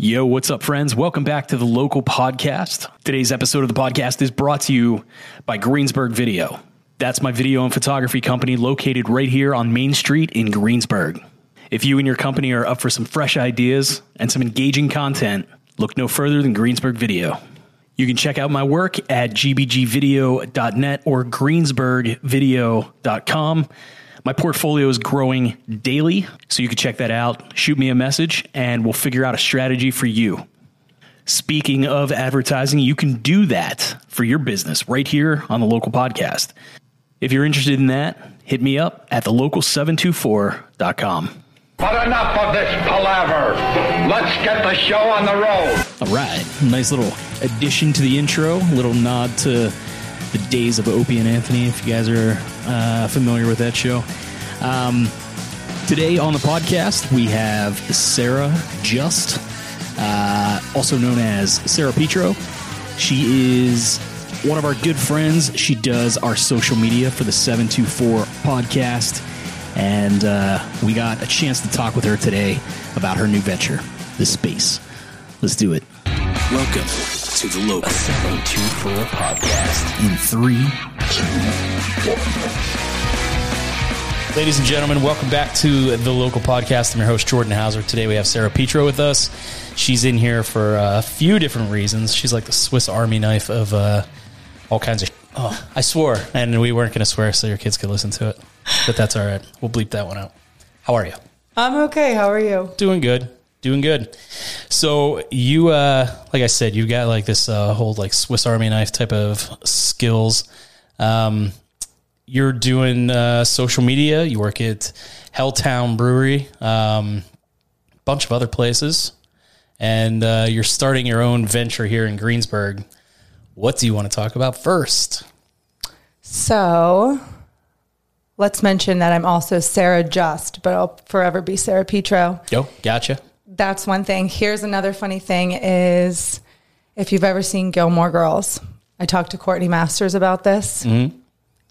Yo, what's up, friends? Welcome back to the local podcast. Today's episode of the podcast is brought to you by Greensburg Video. That's my video and photography company located right here on Main Street in Greensburg. If you and your company are up for some fresh ideas and some engaging content, look no further than Greensburg Video. You can check out my work at gbgvideo.net or greensburgvideo.com. My portfolio is growing daily, so you can check that out. Shoot me a message, and we'll figure out a strategy for you. Speaking of advertising, you can do that for your business right here on the local podcast. If you're interested in that, hit me up at thelocal724.com. But enough of this palaver. Let's get the show on the road. All right, nice little addition to the intro, little nod to the days of Opie and Anthony, if you guys are uh, familiar with that show. Um, today on the podcast, we have Sarah Just, uh, also known as Sarah Petro. She is one of our good friends. She does our social media for the 724 podcast. And uh, we got a chance to talk with her today about her new venture, the space. Let's do it. Welcome to the local 724 podcast in three, Ladies and gentlemen, welcome back to the local podcast. I'm your host, Jordan Hauser. Today we have Sarah Petro with us. She's in here for a few different reasons. She's like the Swiss Army knife of uh, all kinds of. Oh, I swore, and we weren't going to swear so your kids could listen to it. But that's all right. We'll bleep that one out. How are you? I'm okay. How are you? Doing good. Doing good. So you, uh, like I said, you've got like this uh, whole like Swiss Army knife type of skills. Um, you're doing uh, social media. You work at Helltown Brewery, um, bunch of other places, and uh, you're starting your own venture here in Greensburg. What do you want to talk about first? So, let's mention that I'm also Sarah Just, but I'll forever be Sarah Petro. Yo, gotcha. That's one thing. Here's another funny thing: is if you've ever seen Gilmore Girls, I talked to Courtney Masters about this mm-hmm.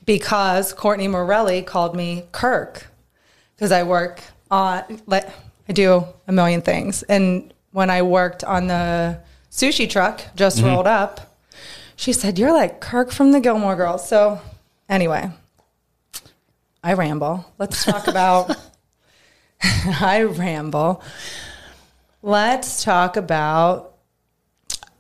because Courtney Morelli called me Kirk because I work on I do a million things. And when I worked on the sushi truck just mm-hmm. rolled up, she said, You're like Kirk from the Gilmore Girls. So anyway, I ramble. Let's talk about I ramble. Let's talk about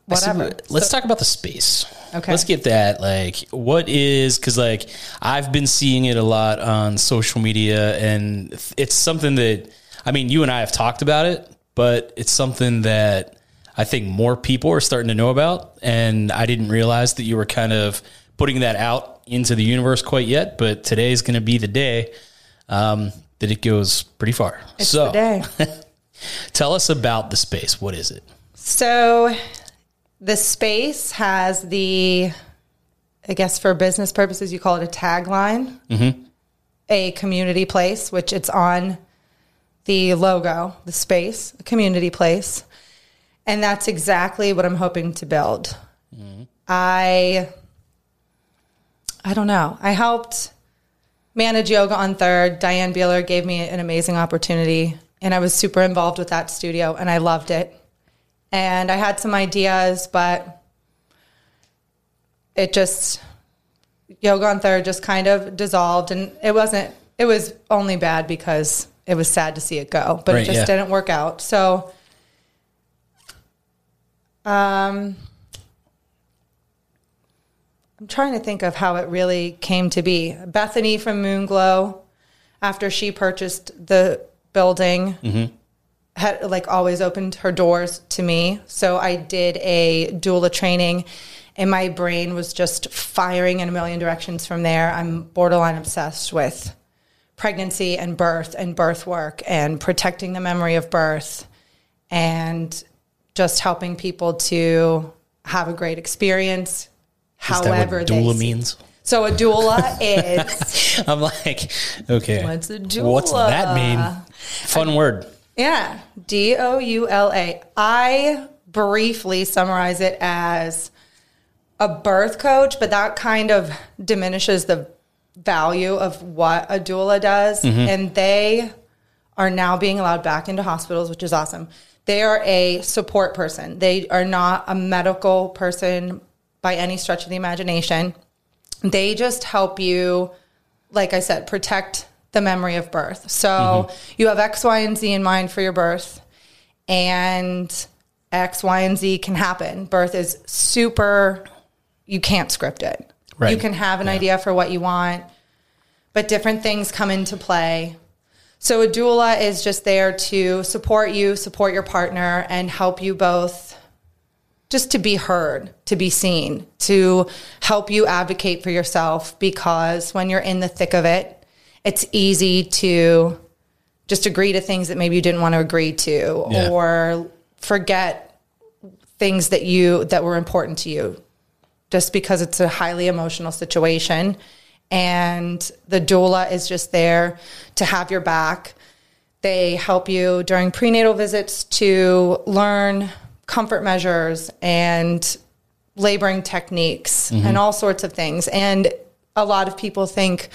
whatever. Let's So- talk about the space. Okay. Let's get that. Like, what is, because, like, I've been seeing it a lot on social media, and it's something that, I mean, you and I have talked about it, but it's something that I think more people are starting to know about. And I didn't realize that you were kind of putting that out into the universe quite yet, but today is going to be the day um, that it goes pretty far. It's so, the day. tell us about the space. What is it? So the space has the, I guess for business purposes, you call it a tagline, mm-hmm. a community place, which it's on the logo, the space, a community place. And that's exactly what I'm hoping to build. Mm-hmm. I, I don't know. I helped manage yoga on third. Diane Beeler gave me an amazing opportunity, and I was super involved with that studio, and I loved it and I had some ideas, but it just yoga on third just kind of dissolved, and it wasn't. It was only bad because it was sad to see it go, but Right, it just yeah. didn't work out. So, um, I'm trying to think of how it really came to be. Bethany from Moonglow, after she purchased the building mm-hmm. had like always opened her doors to me. So I did a doula training and my brain was just firing in a million directions from there. I'm borderline obsessed with pregnancy and birth and birth work and protecting the memory of birth and just helping people to have a great experience. Is that However, what doula means? So a doula is I'm like, okay. What's a doula? What's that mean? Fun word. Yeah, D O U L A. I briefly summarize it as a birth coach, but that kind of diminishes the value of what a doula does. Mm-hmm. And they are now being allowed back into hospitals, which is awesome, They are a support person. They are not a medical person by any stretch of the imagination. They just help you, like I said, protect the memory of birth. So mm-hmm. you have X, Y, and Z in mind for your birth, and X, Y, and Z can happen. Birth is super, you can't script it. Right. You can have an idea for what you want, but different things come into play. So a doula is just there to support you, support your partner, and help you both just to be heard, to be seen, to help you advocate for yourself because when you're in the thick of it, it's easy to just agree to things that maybe you didn't want to agree to Yeah. or forget things that you that were important to you just because it's a highly emotional situation and the doula is just there to have your back they help you during prenatal visits to learn comfort measures and laboring techniques mm-hmm. and all sorts of things. And a lot of people think,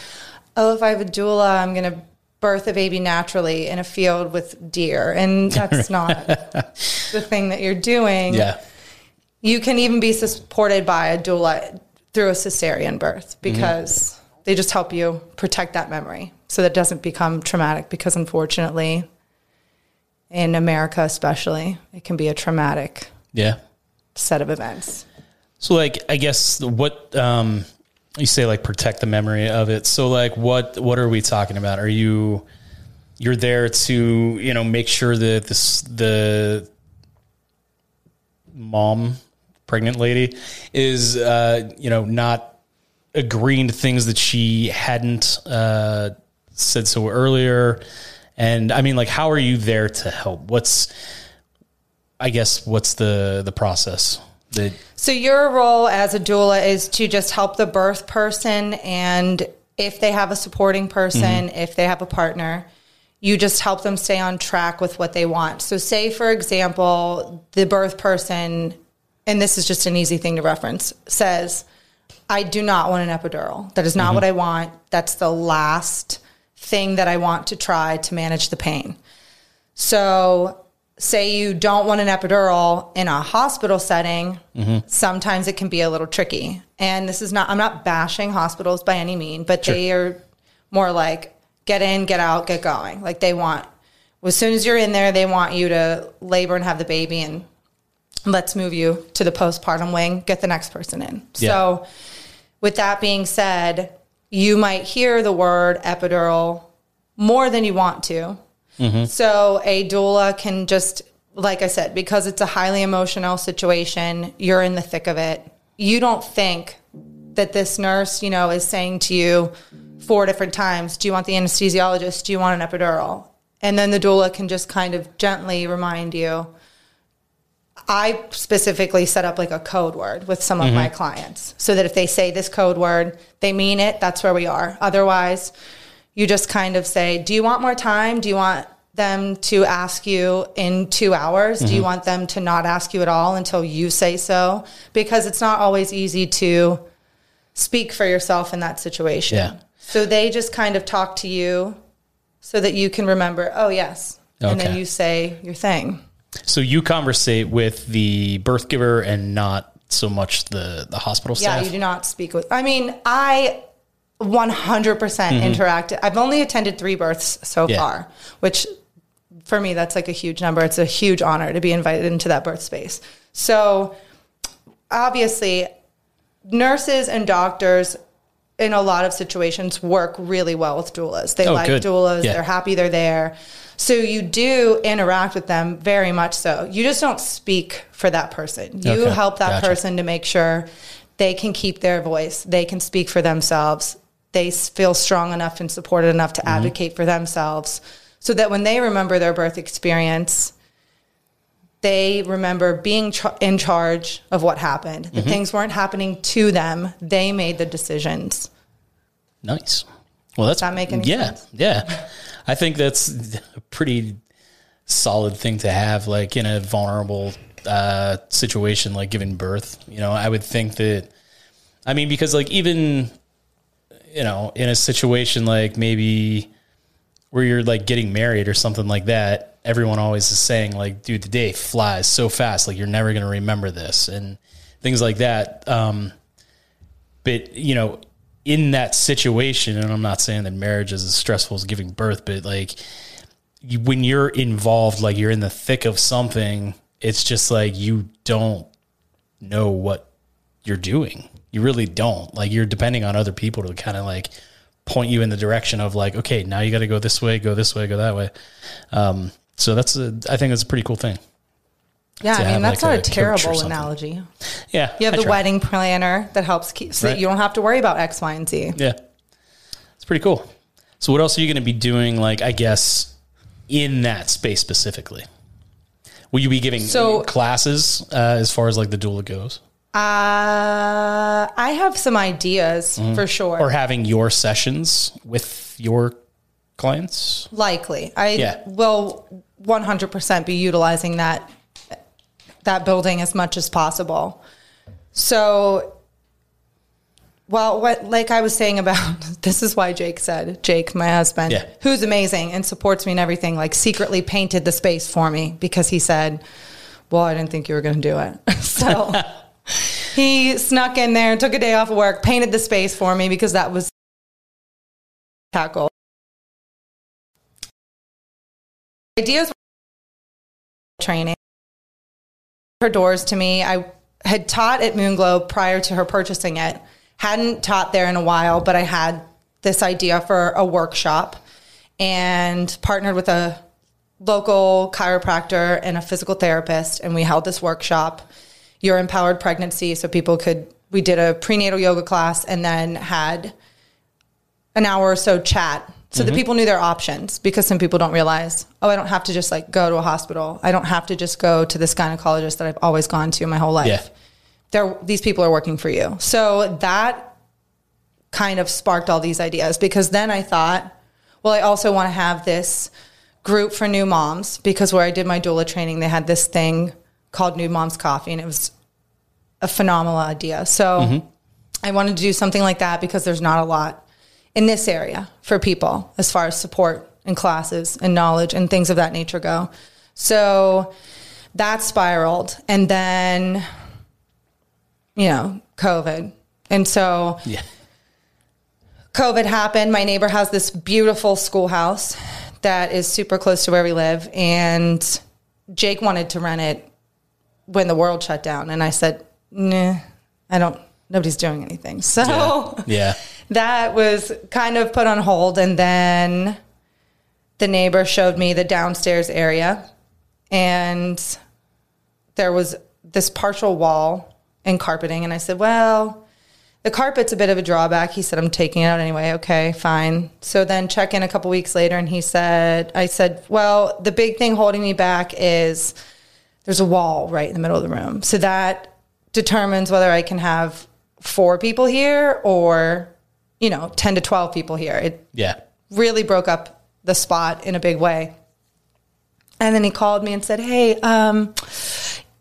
oh, if I have a doula, I'm going to birth a baby naturally in a field with deer. And that's not the thing that you're doing. Yeah. You can even be supported by a doula through a cesarean birth because they just help you protect that memory so that it doesn't become traumatic because unfortunately in America especially it can be a traumatic Yeah. set of events. So like I guess what um you say like protect the memory of it. So like what what are we talking about? Are you you're there to, you know, make sure that this the mom pregnant lady is uh you know not agreeing to things that she hadn't uh said so earlier. And I mean like how are you there to help? What's I guess what's the the process So your role as a doula is to just help the birth person and if they have a supporting person, mm-hmm. if they have a partner, you just help them stay on track with what they want. So say for example, the birth person and this is just an easy thing to reference says, I do not want an epidural. That is not mm-hmm. what I want. That's the last thing that I want to try to manage the pain. So, say you don't want an epidural in a hospital setting, mm-hmm. sometimes it can be a little tricky. And this is not, I'm not bashing hospitals by any mean, but they are more like get in, get out, get going. Like they want, as soon as you're in there, they want you to labor and have the baby and let's move you to the postpartum wing, get the next person in. Yeah. So, with that being said, you might hear the word epidural more than you want to. Mm-hmm. So, a doula can just, like I said, because it's a highly emotional situation, you're in the thick of it. You don't think that this nurse, you know, is saying to you four different times, Do you want the anesthesiologist? Do you want an epidural? And then the doula can just kind of gently remind you. I specifically set up like a code word with some of mm-hmm. my clients so that if they say this code word, they mean it, that's where we are. Otherwise, you just kind of say, Do you want more time? Do you want them to ask you in two hours? Do you mm-hmm. want them to not ask you at all until you say so? Because it's not always easy to speak for yourself in that situation. Yeah. So they just kind of talk to you so that you can remember, oh, yes. And then you say your thing. So you conversate with the birth giver and not so much the the hospital staff? Yeah, you do not speak with. I mean, I 100% mm-hmm. interacted. I've only attended three births so Yeah. far, which for me, that's like a huge number. It's a huge honor to be invited into that birth space. So obviously, nurses and doctors in a lot of situations work really well with doulas. They Oh, like good. doulas. Yeah. They're happy they're there. So you do interact with them very much so. You just don't speak for that person. You Okay. help that Gotcha. person to make sure they can keep their voice. They can speak for themselves. They feel strong enough and supported enough to advocate for themselves so that when they remember their birth experience, they remember being in charge of what happened. The things weren't happening to them. They made the decisions. Nice. Well, that's that make any yeah, sense? yeah. I think that's a pretty solid thing to have, like in a vulnerable uh, situation, like giving birth. You know, I would think that. I mean, because like even, you know, in a situation like maybe where you're like getting married or something like that, everyone always is saying like, dude, the day flies so fast. Like you're never going to remember this and things like that. Um, but you know, in that situation, and I'm not saying that marriage is as stressful as giving birth, but like you, when you're involved, like you're in the thick of something, it's just like you don't know what you're doing. You really don't. Like you're depending on other people to kind of like point you in the direction of like, okay, now you got to go this way, go this way, go that way. Um, so that's a, I think that's a pretty cool thing. Yeah, I mean that's like, not a a terrible analogy. Yeah, You have I the try. wedding planner that helps keep so that Right. you don't have to worry about X, Y, and Z. Yeah, it's pretty cool. So what else are you going to be doing? Like, I guess in that space specifically, will you be giving So- classes uh, as far as like the doula goes, Uh, I have some ideas for sure. Or having your sessions with your clients? Likely, I Yeah. will 100% be utilizing that that building as much as possible. So, well, what like I was saying about this is why Jake said Jake, my husband, Yeah. who's amazing and supports me and everything, like secretly painted the space for me because he said, "Well, I didn't think you were going to do it," so. He snuck in there and took a day off of work, painted the space for me because that was tackle. Ideas training. Her doors to me. I had taught at Moonglow prior to her purchasing it. Hadn't taught there in a while, but I had this idea for a workshop and partnered with a local chiropractor and a physical therapist and we held this workshop your empowered pregnancy. So people could we did a prenatal yoga class and then had an hour or so chat so that mm-hmm. people knew their options because some people don't realize oh i don't have to just like go to a hospital. I don't have to just go to this gynecologist that i've always gone to my whole life. Yeah. They're, these people are working for you. So that kind of sparked all these ideas because then i thought well i also want to have this group for new moms because where i did my doula training they had this thing called new moms coffee and it was a phenomenal idea so mm-hmm. I wanted to do something like that because there's not a lot in this area for people as far as support and classes and knowledge and things of that nature go. So that spiraled. And then, you know, COVID. And so Yeah, COVID happened. My neighbor has this beautiful schoolhouse that is super close to where we live. And Jake wanted to rent it when the world shut down. And I said, nah, I don't, nobody's doing anything. So yeah, that was kind of put on hold. And then the neighbor showed me the downstairs area. And there was this partial wall and carpeting. And I said, well, the carpet's a bit of a drawback. He said, I'm taking it out anyway. Okay, fine. So then check in a couple weeks later and he said, I said, well, the big thing holding me back is there's a wall right in the middle of the room. So that determines whether I can have four people here or, you know, 10 to 12 people here. It yeah. really broke up the spot in a big way. And then he called me and said, Hey, um,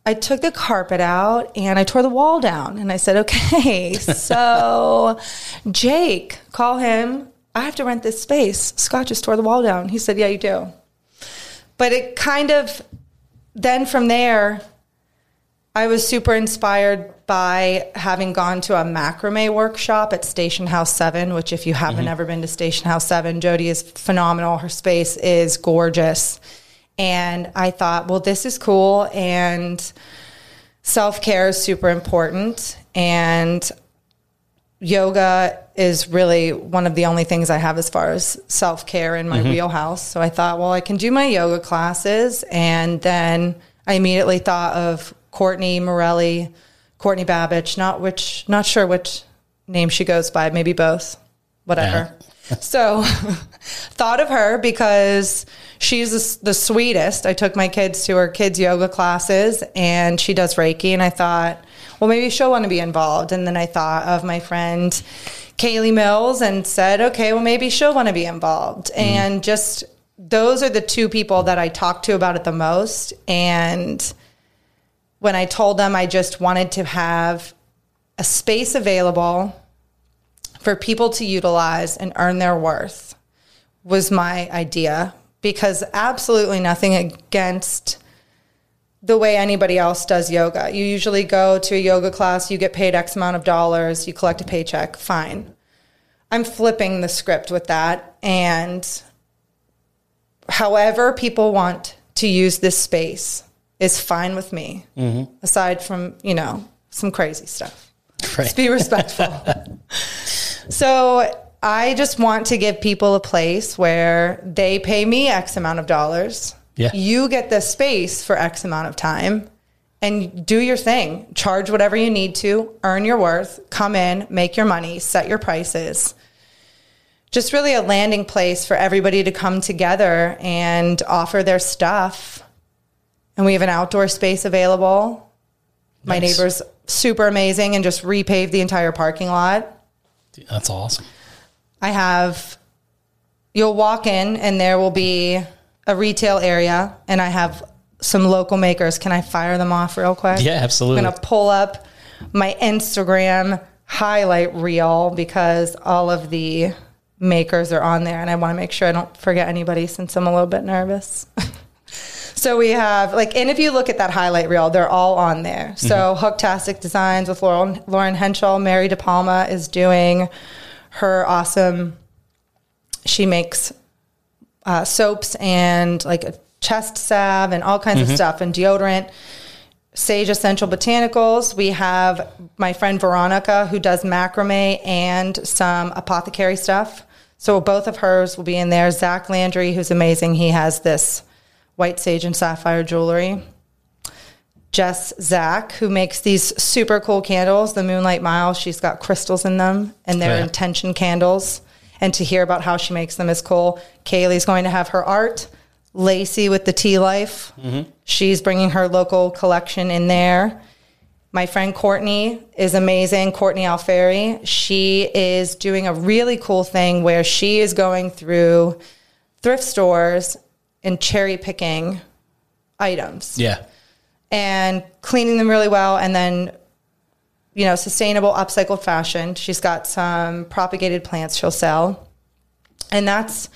I took the carpet out and I tore the wall down. And I said, Okay, so Jake, call him. I have to rent this space. Scott just tore the wall down. He said, Yeah, you do. But it kind of, then from there, I was super inspired by having gone to a macrame workshop at Station House 7, which, if you haven't mm-hmm. ever been to Station House 7, Jody is phenomenal. Her space is gorgeous. And I thought, well, this is cool. And self care is super important. And yoga is really one of the only things I have as far as self care in my mm-hmm. wheelhouse. So I thought, well, I can do my yoga classes. And then I immediately thought of Courtney Morelli, Courtney Babbage, not which, not sure which name she goes by, maybe both, whatever. so thought of her because she's the, the sweetest. I took my kids to her kids yoga classes and she does Reiki. And I thought, well, maybe she'll want to be involved. And then I thought of my friend Kaylee Mills and said, okay, well, maybe she'll want to be involved. Mm-hmm. And just those are the two people that I talk to about it the most. And when I told them I just wanted to have a space available for people to utilize and earn their worth was my idea because absolutely nothing against the way anybody else does yoga. You usually go to a yoga class, you get paid X amount of dollars, you collect a paycheck, fine. I'm flipping the script with that. And however people want to use this space is fine with me, mm-hmm. aside from, you know, some crazy stuff. Let's be respectful. so I just want to give people a place where they pay me X amount of dollars. Yeah. You get the space for X amount of time and do your thing. Charge whatever you need to, earn your worth, come in, make your money, set your prices. Just really a landing place for everybody to come together and offer their stuff. And we have an outdoor space available. My neighbor's super amazing and just repaved the entire parking lot. That's awesome. I have, you'll walk in and there will be a retail area and I have some local makers. Can I fire them off real quick? Yeah, absolutely. I'm going to pull up my Instagram highlight reel because all of the makers are on there and I want to make sure I don't forget anybody since I'm a little bit nervous. So we have like, and if you look at that highlight reel, they're all on there. Mm-hmm. So Hooktastic Designs with Lauren, Lauren Henschel, Mary De Palma is doing her awesome. She makes uh, soaps and like a chest salve and all kinds of stuff and deodorant. Sage Essential Botanicals. We have my friend Veronica who does macrame and some apothecary stuff. So both of hers will be in there. Zach Landry, who's amazing. He has this white sage and sapphire jewelry. Jess Zach, who makes these super cool candles, the Moonlight Mile. She's got crystals in them, and they're Yeah. intention candles. And to hear about how she makes them is cool. Kaylee's going to have her art. Lacey with the Tea Life, mm-hmm. she's bringing her local collection in there. My friend Courtney is amazing. Courtney Alferi. She is doing a really cool thing where she is going through thrift stores and cherry picking items Yeah. and cleaning them really well and then you know sustainable upcycled fashion. She's got some propagated plants she'll sell. And that's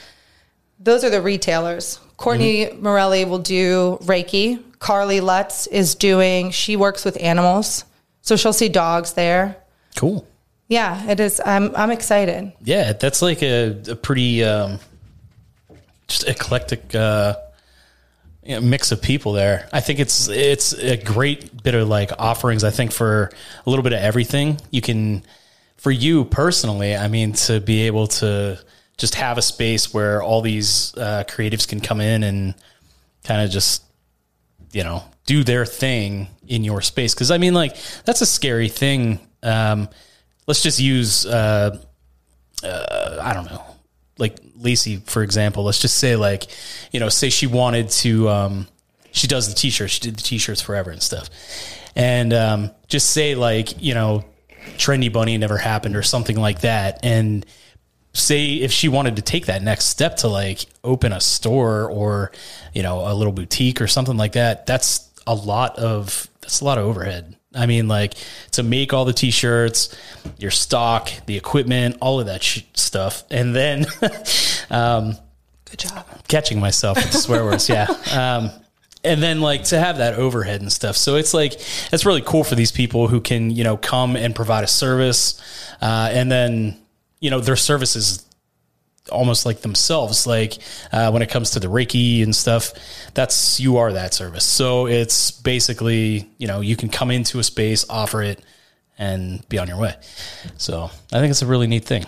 those are the retailers. Courtney morelli will do reiki. Carly lutz is doing she works with animals. So she'll see dogs there. Cool. yeah it is i'm, I'm excited. Yeah, that's like a, a pretty um, just eclectic uh, you know, mix of people there. I think it's it's a great bit of like offerings. I think for a little bit of everything, you can for you personally. I mean, to be able to just have a space where all these uh, creatives can come in and kind of just you know do their thing in your space because i mean like that's a scary thing um let's just use uh uh, I don't know, like Lacey, for example, let's just say like, you know, say she wanted to, um, she does the t-shirts, she did the t-shirts forever and stuff. And, um, just say like, you know, trendy bunny never happened or something like that. And say if she wanted to take that next step to like open a store or, you know, a little boutique or something like that, that's a lot of, that's a lot of overhead. I mean, like to make all the t-shirts, your stock, the equipment, all of that sh- stuff, and then um, good job catching myself with the swear words, yeah. Um, and then like to have that overhead and stuff. So it's like it's really cool for these people who can you know come and provide a service, uh, and then you know their service is almost like themselves. Like uh, when it comes to the Reiki and stuff, that's you are that service. So it's basically you know you can come into a space, offer it, and be on your way. So I think it's a really neat thing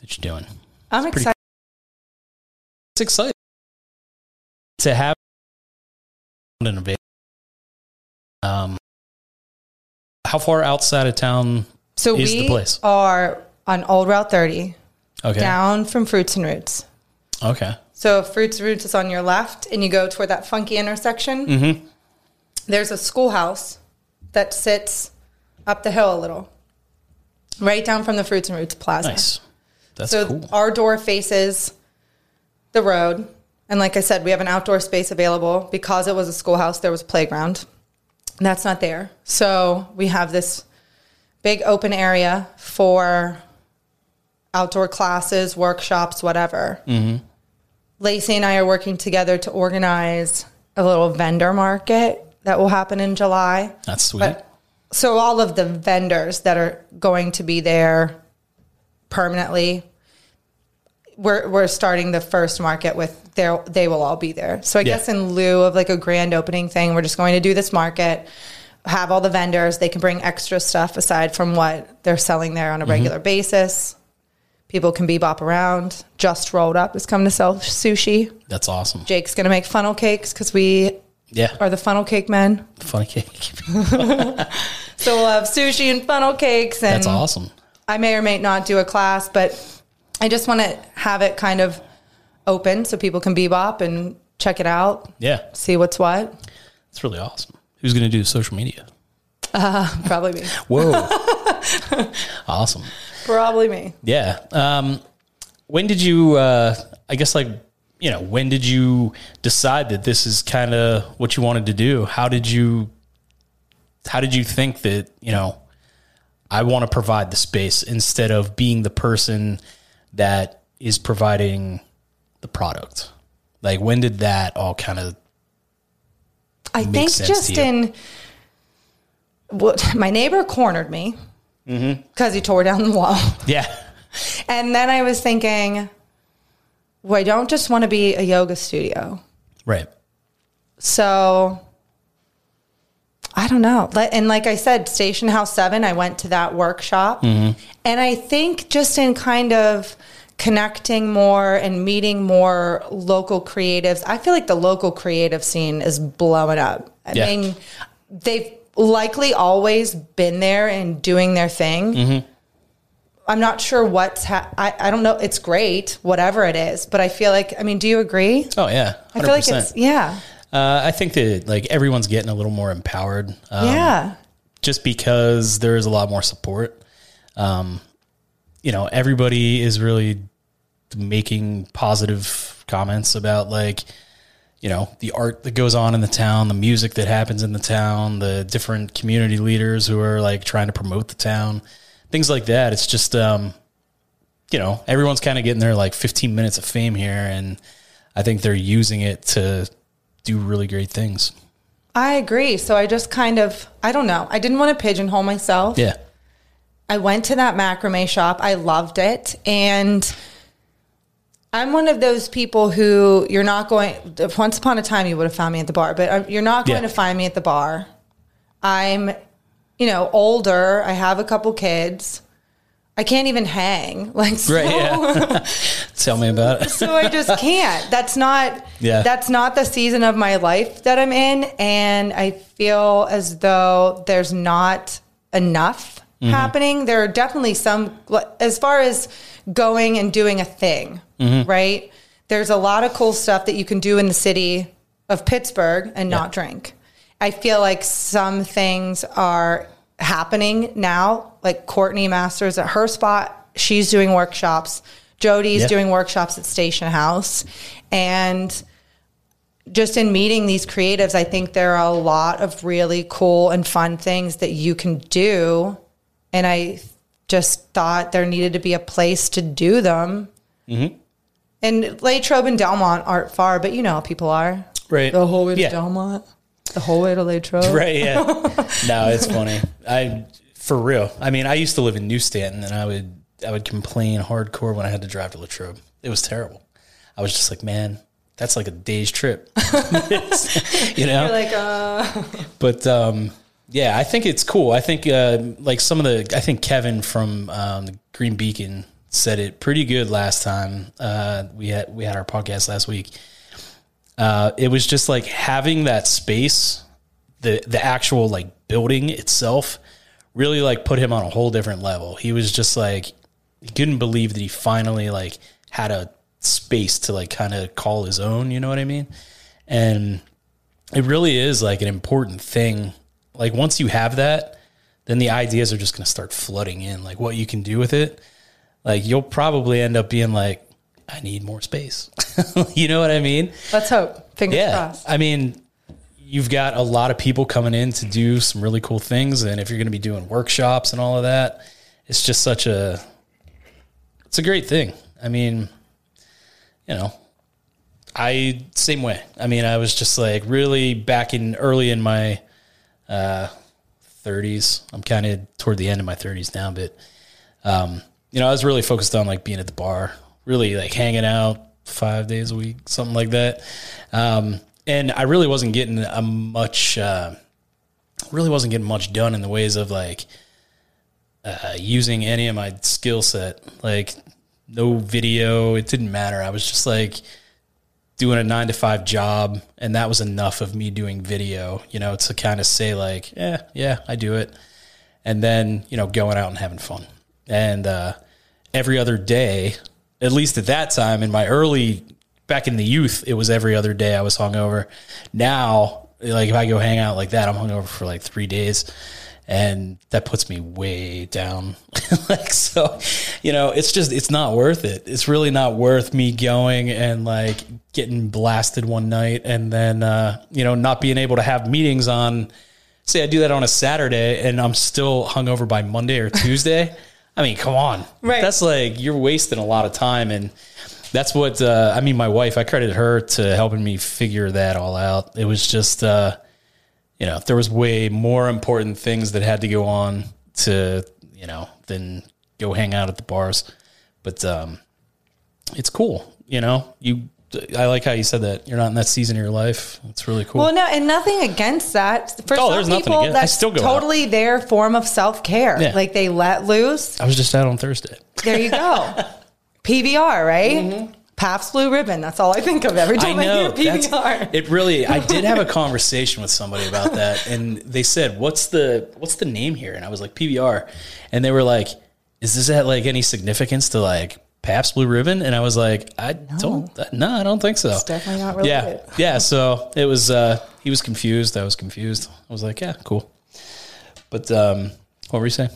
that you're doing. i'm pretty excited It's exciting to have an event. Um, how far outside of town so is we the place? are on old route 30 Okay. down from fruits and roots Okay. So Fruits Roots is on your left and you go toward that funky intersection, Mm-hmm. there's a schoolhouse that sits up the hill a little, right down from the Fruits and Roots Plaza. Nice. That's so cool. our door faces the road. And like I said, we have an outdoor space available. Because it was a schoolhouse, there was a playground. That's not there. So we have this big open area for outdoor classes, workshops, whatever. Mm-hmm. Lacey and I are working together to organize a little vendor market that will happen in July. That's sweet. But so all of the vendors that are going to be there permanently, we're we're starting the first market with their they will all be there. So I Yeah. guess in lieu of like a grand opening thing, we're just going to do this market, have all the vendors, they can bring extra stuff aside from what they're selling there on a mm-hmm. regular basis. People can bebop around. Just rolled up is coming to sell sushi. That's awesome. Jake's gonna make funnel cakes because we Yeah. are the funnel cake men. Funny cake. So we'll have sushi and funnel cakes, and That's awesome. I may or may not do a class, but I just want to have it kind of open so people can bebop and check it out, Yeah. see what's what. That's really awesome. Who's going to do social media? Probably me. Whoa. awesome. Probably me. Yeah. Um, when did you, uh, I guess, like, you know, when did you decide that this is kind of what you wanted to do? How did you, how did you think that, you know, I want to provide the space instead of being the person that is providing the product? Like, when did that all kind of, I think just in what my neighbor cornered me Mm-hmm. because he tore down the wall. yeah. And then I was thinking, well, I don't just want to be a yoga studio. Right. So I don't know. And like I said, Station House 7, I went to that workshop. And I think just in kind of connecting more and meeting more local creatives, I feel like the local creative scene is blowing up. I Yeah. mean, they've likely always been there and doing their thing. I'm not sure what's, ha- I, I don't know. It's great, whatever it is. But I feel like, I mean, do you agree? Oh, yeah. 100%. I feel like it's, yeah. Uh, I think that like everyone's getting a little more empowered. Um, yeah. Just because there is a lot more support. Um, you know, everybody is really making positive comments about like, you know, the art that goes on in the town, the music that happens in the town, the different community leaders who are like trying to promote the town, things like that. It's just, um, you know, everyone's kind of getting their like 15 minutes of fame here. And I think they're using it to do really great things. I agree. So I just kind of, I don't know. I didn't want to pigeonhole myself. Yeah. I went to that macrame shop. I loved it. And I'm one of those people who you're not going, once upon a time, you would have found me at the bar, but uh, you're not going Yeah. to find me at the bar. I'm, you know, older. I have a couple kids. I can't even hang. Like, so, Right. Yeah. Tell me about it. so I just can't. That's not Yeah. that's not the season of my life that I'm in and I feel as though there's not enough Mm-hmm. happening. There are definitely some as far as going and doing a thing, Mm-hmm. right? There's a lot of cool stuff that you can do in the city of Pittsburgh and not drink. I feel like some things are happening now, like Courtney Masters at her spot, she's doing workshops. Jody's Yeah. doing workshops at Station House. And just in meeting these creatives, I think there are a lot of really cool and fun things that you can do. And I just thought there needed to be a place to do them. Mm-hmm. And Latrobe and Delmont aren't far, but you know how people are. Right. The whole way to Yeah. Delmont, the whole way to Latrobe. Right. Yeah. no, it's funny. I, for real. I mean, I used to live in New Stanton and I would, I would complain hardcore when I had to drive to Latrobe. It was terrible. I was just like, man, that's like a day's trip, you know? You're like, uh, but um, yeah, I think it's cool. I think uh, like some of the, I think Kevin from um, the Green Beacon said it pretty good last time. Uh, we had we had our podcast last week. Uh, it was just like having that space, the the actual like building itself, really like put him on a whole different level. He was just like he couldn't believe that he finally like had a space to like kind of call his own. You know what I mean? And it really is like an important thing. Like once you have that, then the ideas are just going to start flooding in. Like what you can do with it. Like you'll probably end up being like, I need more space. you know what I mean? let's hope. Fingers Yeah. crossed. I mean, you've got a lot of people coming in to do some really cool things. And if you're going to be doing workshops and all of that, it's just such a, it's a great thing. I mean, you know, I same way. I mean, I was just like really back in early in my uh, 30s. I'm kind of toward the end of my 30s now, but um, you know, I was really focused on like being at the bar, really like hanging out five days a week, something like that. Um, and I really wasn't getting a much, uh, really wasn't getting much done in the ways of like uh, using any of my skill set. Like no video, it didn't matter. I was just like doing a nine to five job, and that was enough of me doing video, you know, to kind of say like, yeah, yeah, I do it, and then you know going out and having fun. And uh, every other day, at least at that time in my early back in the youth, it was every other day I was hungover. Now, like if I go hang out like that, I'm hungover for like three days and that puts me way down. like so, you know, it's just it's not worth it. It's really not worth me going and like getting blasted one night and then uh, you know, not being able to have meetings on say I do that on a Saturday and I'm still hungover by Monday or Tuesday. I mean, come on. Right. That's like you're wasting a lot of time and that's what uh, I mean. My wife, I credit her to helping me figure that all out. It was just, uh, you know, there was way more important things that had to go on to, you know, than go hang out at the bars. But um, it's cool, you know. You, I like how you said that you're not in that season of your life. It's really cool. Well, no, and nothing against that. For Oh, some people, that's still go out. totally their form of self care. Yeah. Like they let loose. I was just out on Thursday. There you go. PBR, right? Pabst Blue Ribbon. That's all I think of every. I time I, know. hear PBR. it really. I did have a conversation with somebody about that, and they said, "What's the what's the name here?" And I was like, "PBR," and they were like, "Is this at like any significance to like Pabst Blue Ribbon?" And I was like, "I don't. No, I don't think so." It's definitely not yeah, related. yeah. So it was. uh He was confused. I was confused. I was like, "Yeah, cool." But um, what were you saying?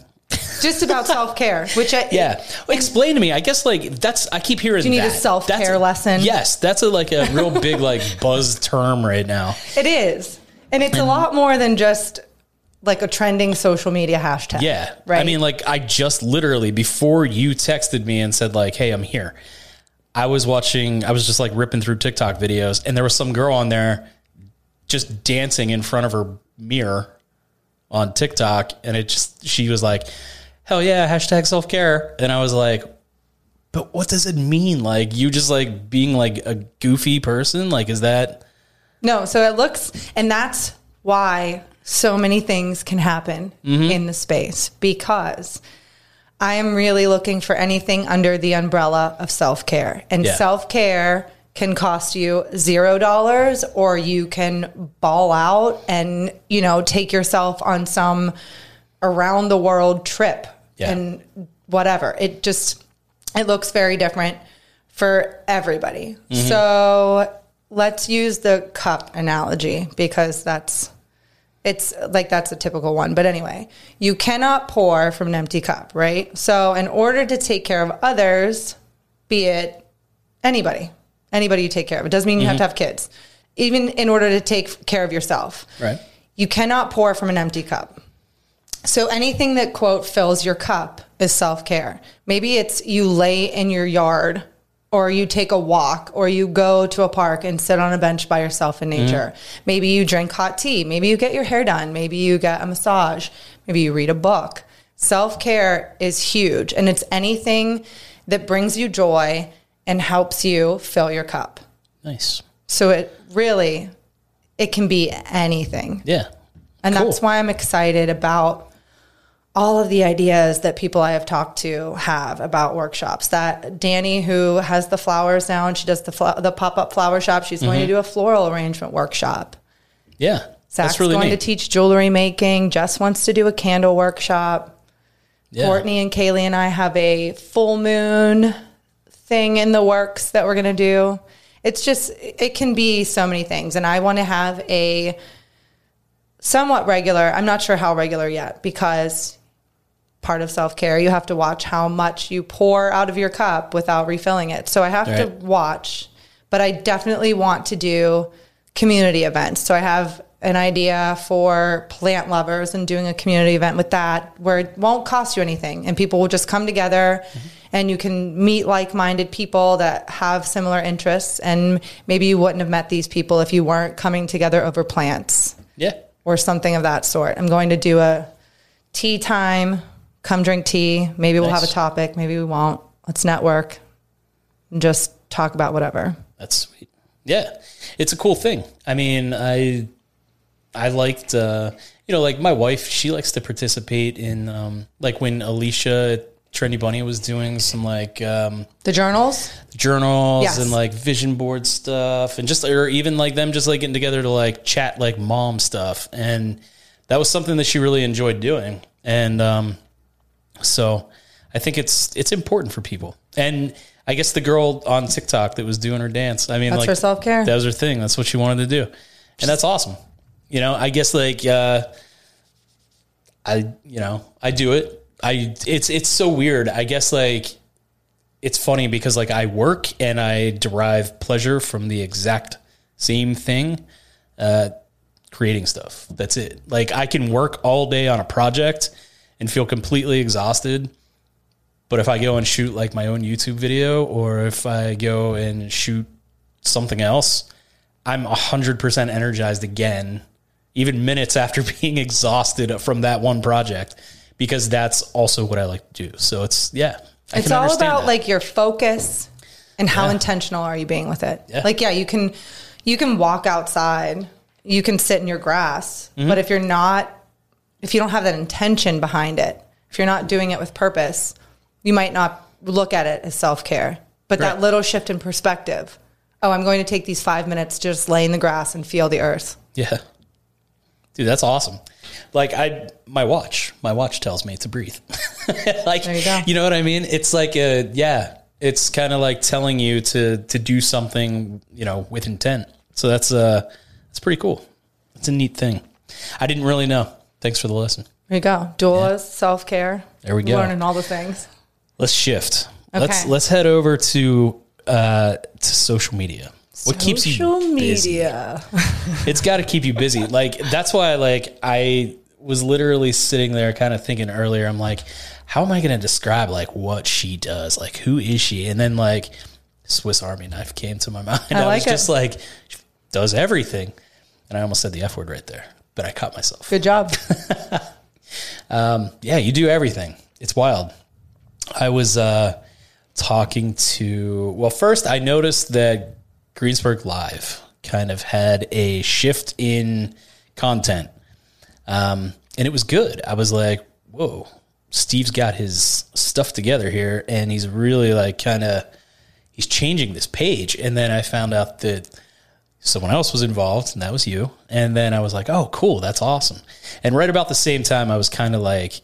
Just about self care, which I, Yeah, well, explain to me. I guess like that's I keep hearing. Do you need a self-care That's- lesson? Yes, that's a like a real big like buzz term right now. it is. And it's a lot more than just like a trending social media hashtag. Yeah, Right. I mean, like I just literally before you texted me and said like, "Hey, I'm here." I was watching. I was just like ripping through TikTok videos, and there was some girl on there just dancing in front of her mirror on TikTok, and it just she was like, "Hell yeah!" Hashtag self care, and I was like. But what does it mean? Like you just like being like a goofy person? Like is that No, so it looks, and that's why so many things can happen Mm-hmm. in the space because I am really looking for anything under the umbrella of self care. And Yeah. self care can cost you zero dollars, or you can ball out and, you know, take yourself on some around the world trip Yeah. and whatever. It just, it looks very different for everybody. Mm-hmm. So let's use the cup analogy because that's it's like that's a typical one. But anyway, you cannot pour from an empty cup, right? So in order to take care of others, be it anybody, anybody you take care of, it doesn't mean you have to mm-hmm. have kids. Even in order to take care of yourself, right? you cannot pour from an empty cup. So anything that quote fills your cup is self-care. Maybe it's you lay in your yard or you take a walk or you go to a park and sit on a bench by yourself in nature. Mm-hmm. Maybe you drink hot tea, maybe you get your hair done, maybe you get a massage, maybe you read a book. Self-care is huge and it's anything that brings you joy and helps you fill your cup. Nice. So it really it can be anything. Yeah. And Cool. that's why I'm excited about all of the ideas that people I have talked to have about workshops. That Danny, who has the flowers now and she does the fl- the pop up flower shop, she's going Mm-hmm. to do a floral arrangement workshop. Yeah. Zach's That's really going neat. to teach jewelry making. Jess wants to do a candle workshop. yeah. Courtney and Kaylee and I have a full moon thing in the works that we're going to do. It's just, it can be so many things. And I want to have a somewhat regular, I'm not sure how regular yet because part of self care, you have to watch how much you pour out of your cup without refilling it. So I have to watch, but I definitely want to do community events. So I have an idea for plant lovers and doing a community event with that where it won't cost you anything and people will just come together and you can meet like-minded people that have similar interests and maybe you wouldn't have met these people if you weren't coming together over plants Yeah. or something of that sort. I'm going to do a tea time, come drink tea. Maybe we'll have a topic, maybe we won't. Let's network and just talk about whatever. That's sweet. Yeah, it's a cool thing. I mean, I I liked uh, you know like my wife. She likes to participate in um, like when Alicia Trendy Bunny was doing some like um, The journals? journals Yes. and like vision board stuff and just or even like them just like getting together to like chat like mom stuff and that was something that she really enjoyed doing and um so i think it's it's important for people and i guess the girl on tiktok that was doing her dance i mean That's like her self-care. that was her thing that's what she wanted to do and that's awesome you know i guess like uh i you know i do it i it's it's so weird i guess like it's funny because like I work and I derive pleasure from the exact same thing, uh, creating stuff. That's it. Like I can work all day on a project and feel completely exhausted. But if I go and shoot like my own YouTube video or if I go and shoot something else, I'm 100% energized again, even minutes after being exhausted from that one project, because that's also what I like to do. So it's, yeah. I it's all about that. like your focus and how Yeah. intentional are you being with it. Yeah. Like yeah, you can you can walk outside, you can sit in your grass, Mm-hmm. but if you're not if you don't have that intention behind it, if you're not doing it with purpose, you might not look at it as self-care. But that little shift in perspective. Oh, I'm going to take these 5 minutes to just lay in the grass and feel the earth. Yeah. Dude, that's awesome. Like I my watch, my watch tells me to breathe. like There you go. know what I mean? It's like a yeah, it's kind of like telling you to to do something, you know, with intent. So that's uh that's pretty cool. It's a neat thing. I didn't really know. Thanks for the lesson. There you go. Doulas, self-care. There we go. Learning all the things. Let's shift. Let's let's head over to uh to social media. What keeps you Social media. it's got to keep you busy. Like that's why like I was literally sitting there kind of thinking earlier I'm like how am I going to describe like what she does? Like who is she? And then like Swiss Army knife came to my mind. I, like was it. just like does everything. And I almost said the F word right there, but I caught myself. Good job. Yeah, you do everything. It's wild. I was uh, talking to, well, first I noticed that Greensburg Live kind of had a shift in content. Um, and it was good. I was like, whoa, Steve's got his stuff together here and he's really like kind of, he's changing this page. And then I found out that someone else was involved and that was you. And then I was like, oh, cool. That's awesome. And right about the same time, I was kind of like,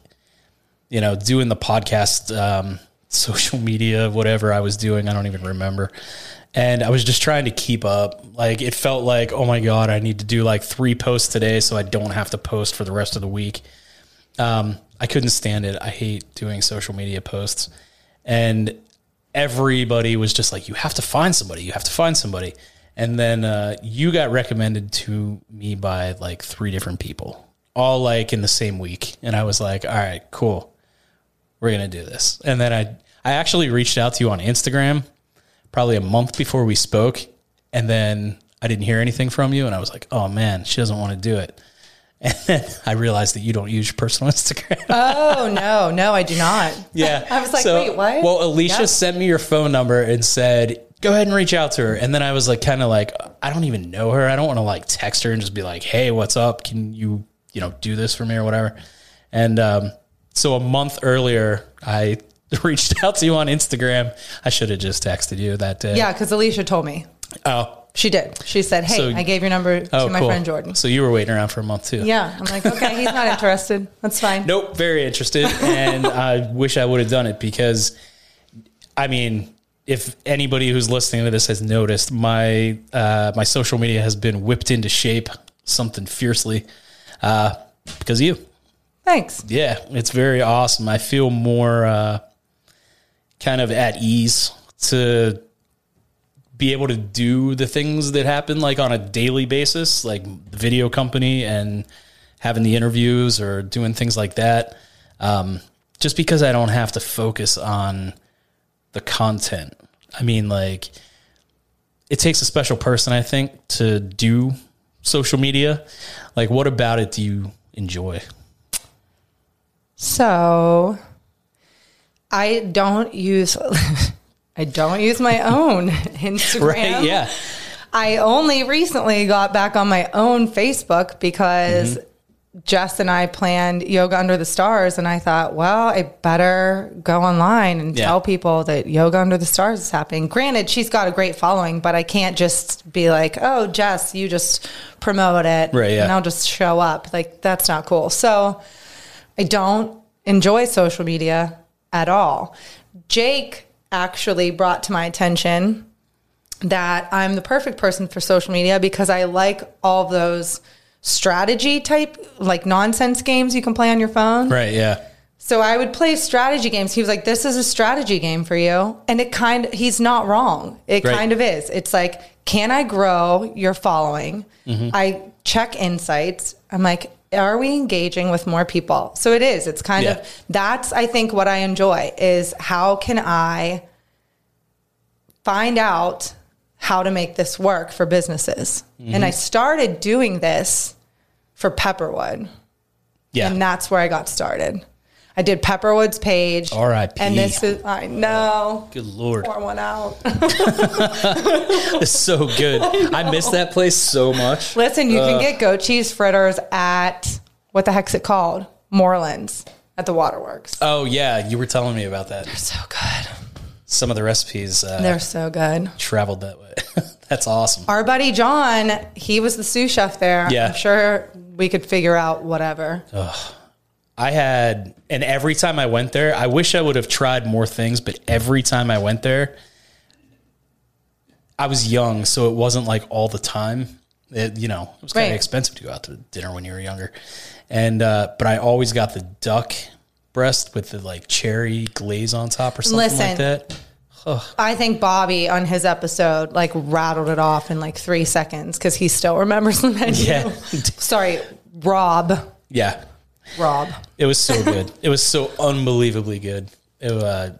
you know, doing the podcast, um, social media, whatever I was doing. I don't even remember. And I was just trying to keep up. Like it felt like, oh my God, I need to do like three posts today so I don't have to post for the rest of the week. Um, I couldn't stand it. I hate doing social media posts. And everybody was just like, you have to find somebody. You have to find somebody. And then uh, you got recommended to me by like three different people, all like in the same week. And I was like, all right, cool. We're to do this. And then I, I actually reached out to you on Instagram probably a month before we spoke. And then I didn't hear anything from you. And I was like, oh man, she doesn't want to do it. And then I realized that you don't use your personal Instagram. Oh no, no, I do not. Yeah. I was like, wait, what? Well, Alicia Yep. sent me your phone number and said, go ahead and reach out to her. And then I was like, kind of like, I don't even know her. I don't want to like text her and just be like, hey, what's up? Can you, you know, do this for me or whatever? And um, so a month earlier, I reached out to you on Instagram. I should have just texted you that day. Yeah, because Alicia told me. Oh, She did. She said, "Hey, So- I gave your number oh, to my cool. friend Jordan." So you were waiting around for a month too. Yeah, I'm like, okay, he's not interested. That's fine. Nope, very interested, and I wish I would have done it because, I mean, if anybody who's listening to this has noticed, my uh, my social media has been whipped into shape something fiercely uh, because of you. Thanks. Yeah, it's very awesome. I feel more uh, kind of at ease to be able to do the things that happen like on a daily basis, like the video company and having the interviews or doing things like that. Um, just because I don't have to focus on the content. I mean, like, it takes a special person, I think, to do social media. Like, what about it do you enjoy? So I don't use I don't use my own Instagram. Right? Yeah. I only recently got back on my own Facebook because Mm-hmm. Jess and I planned Yoga Under the Stars, and I thought, well, I better go online and Yeah. tell people that Yoga Under the Stars is happening. Granted, she's got a great following, but I can't just be like, oh, Jess, you just promote it, Right, yeah. and I'll just show up. Like that's not cool. So I don't enjoy social media at all. Jake actually brought to my attention that I'm the perfect person for social media because I like all those strategy type, like nonsense games you can play on your phone. Right. Yeah. So I would play strategy games. He was like, "This is a strategy game for you," and it kind of he's not wrong. It Right. kind of is. It's like, can I grow your following? Mm-hmm. I check insights. I'm like, are we engaging with more people? So it is. It's kind Yeah. of that's I think what I enjoy is how can I find out how to make this work for businesses. Mm-hmm. And I started doing this for Pepperwood. Yeah. And that's where I got started. I did Pepperwood's page. R.I.P.. And this is, I know. Good lord. Pour one out. It's so good. I miss that place so much. Listen, you can get goat cheese fritters at, what the heck's it called? Morelands at the Waterworks. Oh yeah, you were telling me about that. They're so good. Some of the recipes uh, They're so good. traveled that way. That's awesome. Our buddy John, he was the sous chef there. Yeah. I'm sure we could figure out whatever. I had, and every time I went there, I wish I would have tried more things, but every time I went there, I was young, so it wasn't like all the time. It, you know, it was kind Right. of expensive to go out to dinner when you were younger, and uh, but I always got the duck breast with the like cherry glaze on top or something like Listen. that. I think Bobby on his episode like rattled it off in like three seconds because he still remembers the menu. Yeah. Sorry, Rob. Yeah, Rob. it was so good. it was so unbelievably good. It, uh,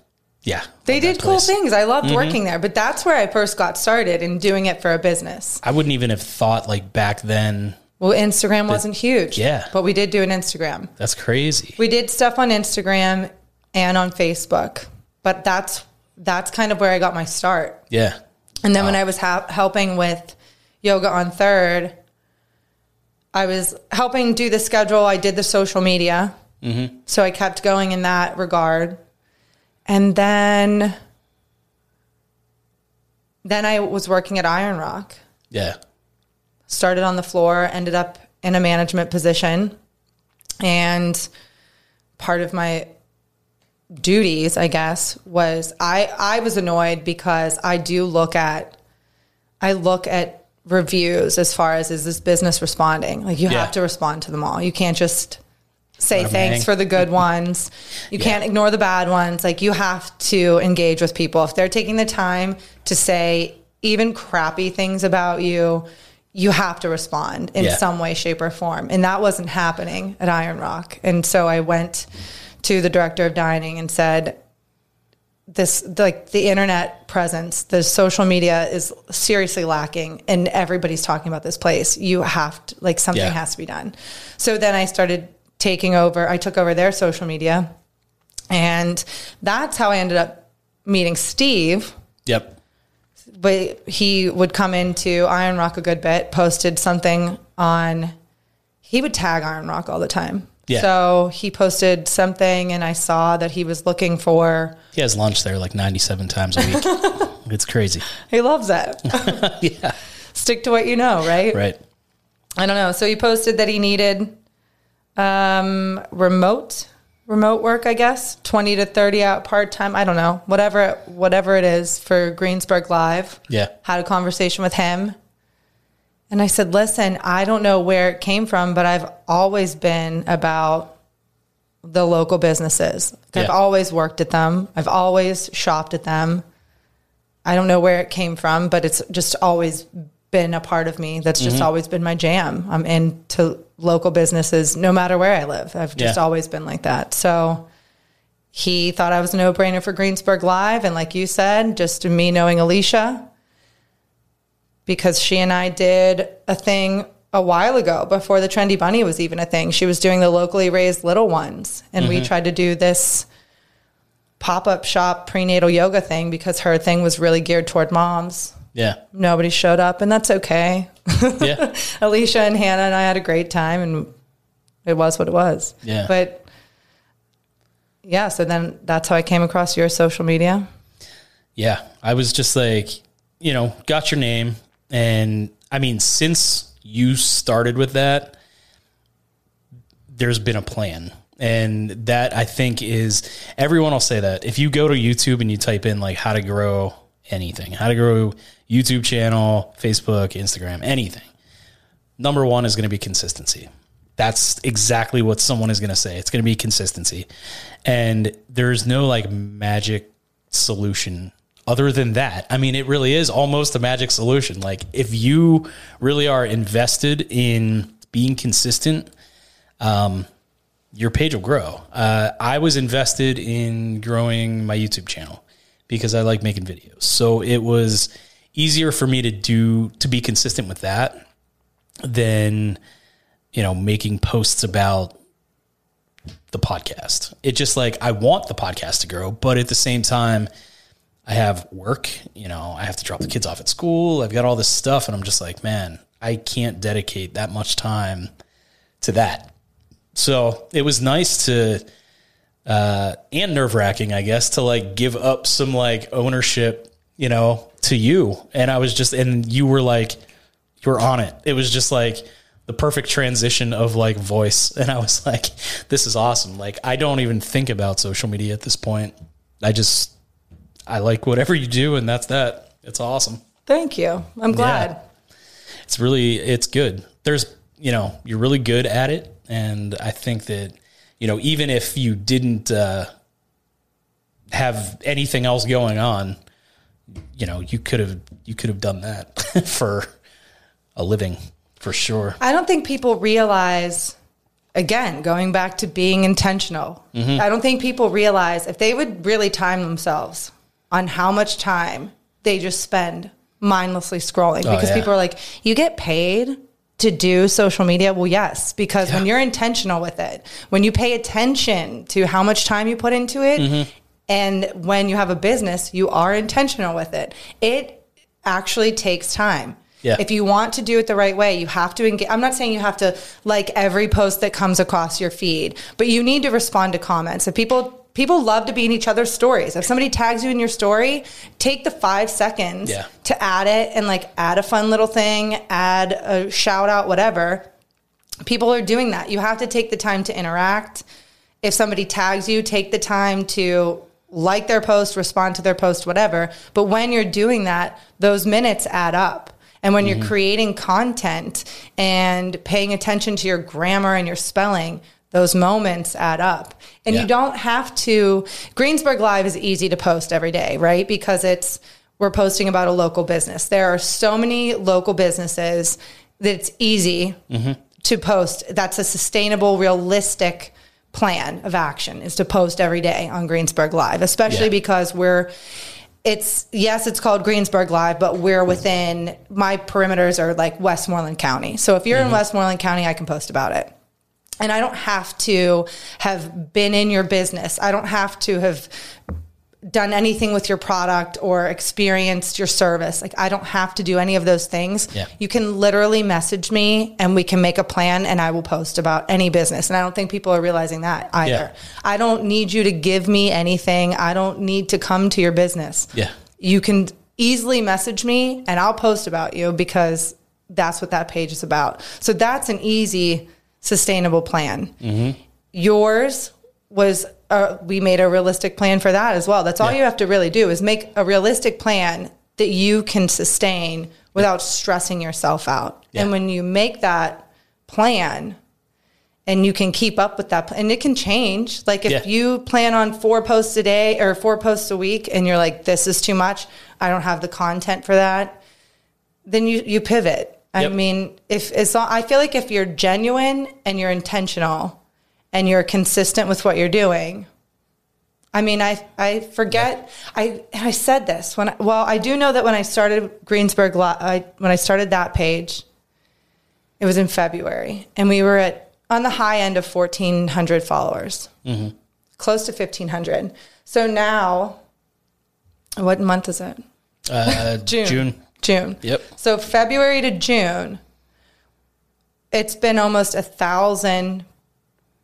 yeah, They did cool. Mm-hmm. things. I loved working there, but that's where I first got started in doing it for a business. I wouldn't even have thought like back then. Well, Instagram wasn't huge. Yeah. But we did do an Instagram. That's crazy. We did stuff on Instagram and on Facebook, but that's that's kind of where I got my start. Yeah. And then when I was ha- helping with yoga on third, I was helping do the schedule. I did the social media. Mm-hmm. So I kept going in that regard. And then, then I was working at Iron Rock. Yeah. Started on the floor, ended up in a management position. And part of my duties, I guess, was I, I was annoyed because I do look at I look at reviews as far as is this business responding? Like you Yeah. have to respond to them all. You can't just say thanks for the good ones. You Yeah. can't ignore the bad ones. Like you have to engage with people. If they're taking the time to say even crappy things about you, you have to respond in Yeah. some way, shape, or form. And that wasn't happening at Iron Rock. And so I went to the director of dining and said, this like the internet presence, the social media is seriously lacking, and everybody's talking about this place. You have to like something Yeah. has to be done. So then I started taking over. I took over their social media, and that's how I ended up meeting Steve. Yep. But he would come into Iron Rock a good bit, posted something on. He would tag Iron Rock all the time. Yeah. So he posted something, and I saw that he was looking for. He has lunch there like 97 times a week. it's crazy. He loves it. Yeah. Stick to what you know, right? Right. I don't know. So he posted that he needed um, remote remote work, I guess, twenty to thirty out part time. I don't know, whatever whatever it is for Greensburg Live. Yeah. Had a conversation with him, and I said, "Listen, I don't know where it came from, but I've always been about the local businesses. I've Yeah. always worked at them. I've always shopped at them." I don't know where it came from, but it's just always been a part of me. That's just Mm-hmm. always been my jam. I'm into local businesses no matter where I live. I've just Yeah. always been like that. So he thought I was a no brainer for Greensburg Live. And like you said, just me knowing Alicia, because she and I did a thing a while ago before the Trendy Bunny was even a thing. She was doing the locally raised little ones. And we mm-hmm. tried to do this pop up shop prenatal yoga thing because her thing was really geared toward moms. Yeah. Nobody showed up, and that's okay. Yeah. Alicia and Hannah and I had a great time, and it was what it was. Yeah. But yeah, so then that's how I came across your social media. Yeah, I was just like, you know, got your name. And I mean, since you started with that, there's been a plan. And that I think is everyone will say that. If you go to YouTube and you type in like how to grow anything, how to grow YouTube channel, Facebook, Instagram, anything, number one is going to be consistency. That's exactly what someone is going to say. It's going to be consistency. And there's no like magic solution other than that. I mean, it really is almost a magic solution. Like if you really are invested in being consistent, um, your page will grow. Uh, I was invested in growing my YouTube channel because I like making videos. So it was easier for me to do to be consistent with that than you know making posts about the podcast. It just like I want the podcast to grow, but at the same time I have work, you know, I have to drop the kids off at school. I've got all this stuff and I'm just like, man, I can't dedicate that much time to that. So it was nice to, uh, and nerve wracking, I guess, to like give up some like ownership, you know, to you. And I was just, and you were like, you were on it. It was just like the perfect transition of like voice. And I was like, this is awesome. Like, I don't even think about social media at this point. I just, I like whatever you do, and that's that. It's awesome. Thank you. I'm glad. It's really, it's good. There's, you know, you're really good at it. And I think that, you know, even if you didn't uh, have anything else going on, you know, you could have, you could have done that for a living for sure. I don't think people realize, again, going back to being intentional, Mm-hmm. I don't think people realize if they would really time themselves on how much time they just spend mindlessly scrolling. Because Oh, yeah. people are like, you get paid to do social media? Well, yes, because when you're intentional with it, when you pay attention to how much time you put into it, Mm-hmm. and when you have a business, you are intentional with it. It actually takes time. Yeah. If you want to do it the right way, you have to engage. I'm not saying you have to like every post that comes across your feed, but you need to respond to comments. If people people love to be in each other's stories. If somebody tags you in your story, take the five seconds Yeah. to add it and like add a fun little thing, add a shout out, whatever. People are doing that. You have to take the time to interact. If somebody tags you, take the time to like their post, respond to their post, whatever. But when you're doing that, those minutes add up. And when you're mm-hmm. creating content and paying attention to your grammar and your spelling, those moments add up. And Yeah. you don't have to, Greensburg Live is easy to post every day, right? Because it's, we're posting about a local business. There are so many local businesses that it's easy mm-hmm. to post. That's a sustainable, realistic plan of action is to post every day on Greensburg Live, especially Yeah. because we're, it's yes, it's called Greensburg Live, but we're within my perimeters are like Westmoreland County. So if you're in mm-hmm. Westmoreland County, I can post about it. And I don't have to have been in your business. I don't have to have done anything with your product or experienced your service. Like I don't have to do any of those things. Yeah. You can literally message me and we can make a plan and I will post about any business. And I don't think people are realizing that either. Yeah. I don't need you to give me anything. I don't need to come to your business. Yeah. You can easily message me and I'll post about you because that's what that page is about. So that's an easy, sustainable plan. Yours was uh, we made a realistic plan for that as well. That's all Yeah. you have to really do is make a realistic plan that you can sustain without stressing yourself out. Yeah. And when you make that plan and you can keep up with that and it can change like if Yeah. you plan on four posts a day or four posts a week and you're like this is too much i don't have the content for that then you you pivot i Yep. mean if it's not, i feel like if you're genuine and you're intentional and you're consistent with what you're doing I mean, I I forget. I I said this when I, well, I do know that when I started Greensburg, I, when I started that page, it was in February, and we were at on the high end of fourteen hundred followers, close to fifteen hundred. So now, what month is it? Uh, June. June. June. Yep. So February to June, it's been almost a thousand